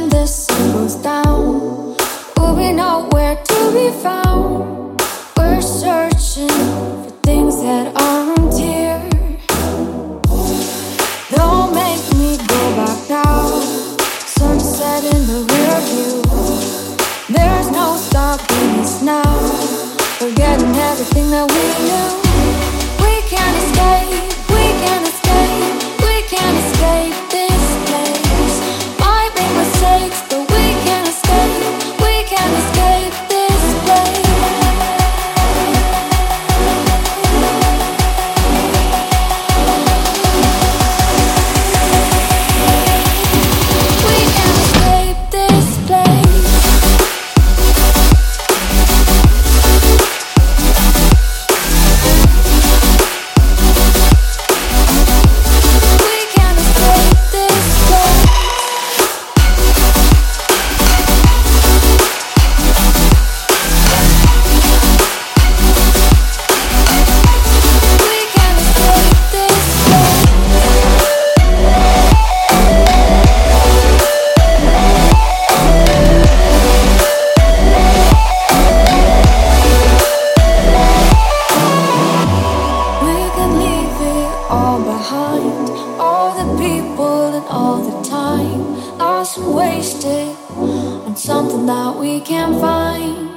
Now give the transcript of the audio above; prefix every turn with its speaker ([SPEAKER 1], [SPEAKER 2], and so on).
[SPEAKER 1] when the sun goes down. Will we know where to be found? We're searching for things that aren't here. Don't make me go back now. Sunset in the rear view. There's no stopping us now. We're getting everything that we knew. behind. All the people and all the time lost and wasted on something that we can't find.